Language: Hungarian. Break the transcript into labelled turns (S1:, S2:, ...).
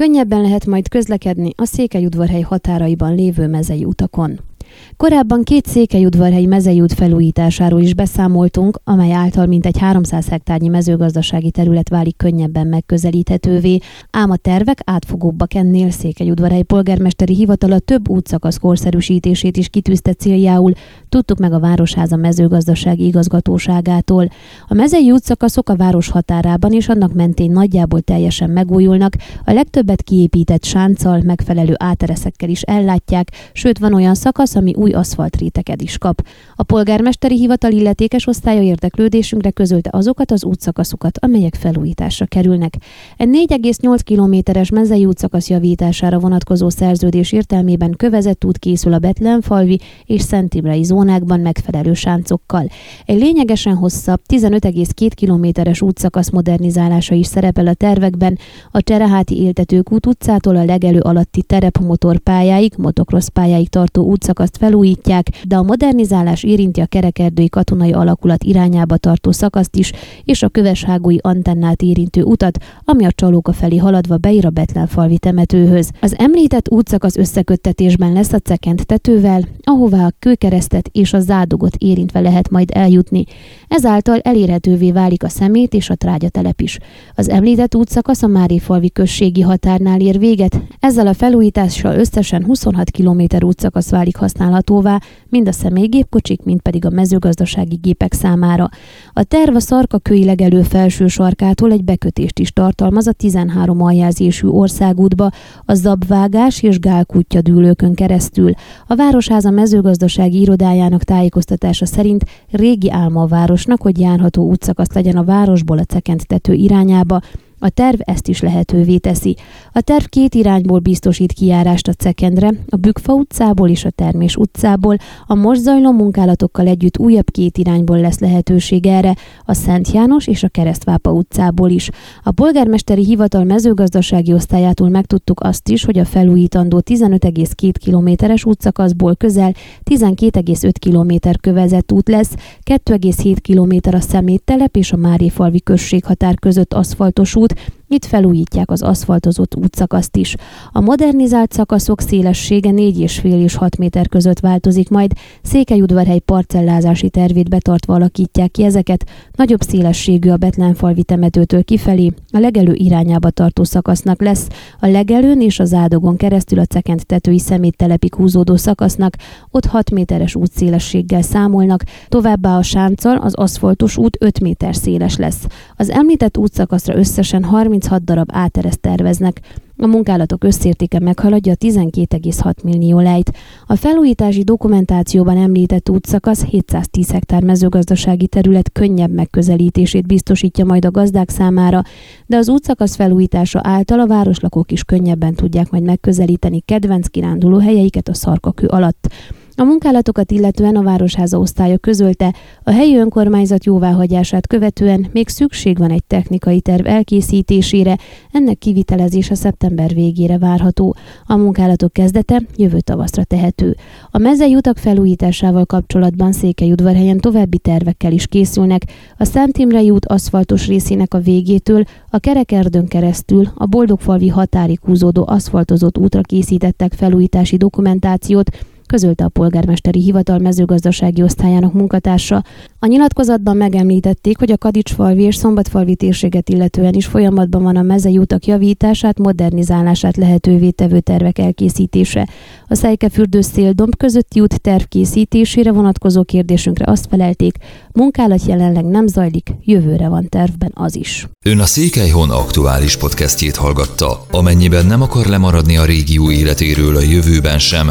S1: Könnyebben lehet majd közlekedni a Székelyudvarhely határaiban lévő mezei utakon. Korábban két székelyudvarhelyi mezeiút felújításáról is beszámoltunk, amely által mintegy 300 hektárnyi mezőgazdasági terület válik könnyebben megközelíthetővé, ám a tervek átfogóbbak ennél székelyudvarhely polgármesteri hivatala több útszakasz korszerűsítését is kitűzte céljául, tudtuk meg a Városháza mezőgazdasági igazgatóságától. A mezei útszakaszok a város határában és annak mentén nagyjából teljesen megújulnak, a legtöbbet kiépített sánccal, megfelelő átereszekkel is ellátják, sőt van olyan szakasz, ami új aszfaltréteket is kap. A polgármesteri hivatal illetékes osztálya érdeklődésünkre közölte azokat az útszakaszokat, amelyek felújításra kerülnek. Egy 4,8 kilométeres mezei útszakasz javítására vonatkozó szerződés értelmében kövezett út készül a Betlenfalvi és Szent Imrei zónákban megfelelő sáncokkal. Egy lényegesen hosszabb, 15,2 kilométeres útszakasz modernizálása is szerepel a tervekben, a Csereháti Éltetők út utcától a legelő alatti terepmotorpályáig, motocross pályáig tartó útszakaszt felújítják, de a modernizálás érinti a kerekerdői katonai alakulat irányába tartó szakaszt is, és a köveshágói antennát érintő utat, ami a Csalóka felé haladva beír a Betlenfalvi temetőhöz. Az említett útszakasz összeköttetésben lesz a cekent tetővel, ahová a kőkeresztet és a zádogot érintve lehet majd eljutni. Ezáltal elérhetővé válik a szemét és a trágyatelep is. Az említett útszakasz a Márifalvi községi határnál ér véget, ezzel a felújítással összesen 26 km útszakasz válik használhatóvá, mind a személygépkocsik, mind pedig a mezőgazdasági gépek számára. A terv a Szarkakői legelő felső sarkától egy bekötést is tartalmaz a 13 aljázésű országútba, a zabvágás és gálkútja dűlőkön keresztül. A Városháza mezőgazdasági irodájának tájékoztatása szerint régi álma a városnak, hogy járható útszakasz legyen a városból a Cekent tető irányába, a terv ezt is lehetővé teszi. A terv két irányból biztosít kijárást a Cekendre, a Bükfa utcából és a Termés utcából, a most zajló munkálatokkal együtt újabb két irányból lesz lehetőség erre, a Szent János és a Keresztvápa utcából is. A polgármesteri hivatal mezőgazdasági osztályától megtudtuk azt is, hogy a felújítandó 15,2 kilométeres útszakaszból közel 12,5 kilométer kövezett út lesz, 2,7 kilométer a szeméttelep és a Máréfalvi községhatár között aszfaltos út, út, itt felújítják az aszfaltozott útszakaszt is. A modernizált szakaszok szélessége 4,5 és 6 méter között változik majd, Székelyudvarhely parcellázási tervét betartva alakítják ki ezeket, nagyobb szélességű a Betlenfalvi temetőtől kifelé, a legelő irányába tartó szakasznak lesz, a legelőn és az ádogon keresztül a cekent tetői szeméttelepig húzódó szakasznak, ott 6 méteres útszélességgel számolnak, továbbá a sánccal az aszfaltos út 5 méter széles lesz. Az említett útszakaszra összesen 30 36 darab átereszt terveznek. A munkálatok összértéke meghaladja 12,6 millió lejt. A felújítási dokumentációban említett útszakasz 710 hektár mezőgazdasági terület könnyebb megközelítését biztosítja majd a gazdák számára, de az útszakasz felújítása által a városlakók is könnyebben tudják majd megközelíteni kedvenc kiránduló helyeiket a szarkakő alatt. A munkálatokat illetően a Városháza osztálya közölte, a helyi önkormányzat jóváhagyását követően még szükség van egy technikai terv elkészítésére, ennek kivitelezése szeptember végére várható. A munkálatok kezdete jövő tavaszra tehető. A mezei utak felújításával kapcsolatban Székelyudvarhelyen további tervekkel is készülnek. A Szent Imrei út aszfaltos részének a végétől a Kerekerdön keresztül a Boldogfalvi határig húzódó aszfaltozott útra készítettek felújítási dokumentációt, közölte a polgármesteri hivatal mezőgazdasági osztályának munkatársa. A nyilatkozatban megemlítették, hogy a Kadicsfalvi és Szombatfalvi térséget illetően is folyamatban van a mezei utak javítását, modernizálását lehetővé tevő tervek elkészítése. A Szejkefürdő széldomb közötti út terv készítésére vonatkozó kérdésünkre azt felelték, munkálat jelenleg nem zajlik, jövőre van tervben az is.
S2: Ön a Székelyhon aktuális podcastjét hallgatta. Amennyiben nem akar lemaradni a régió életéről a jövőben sem,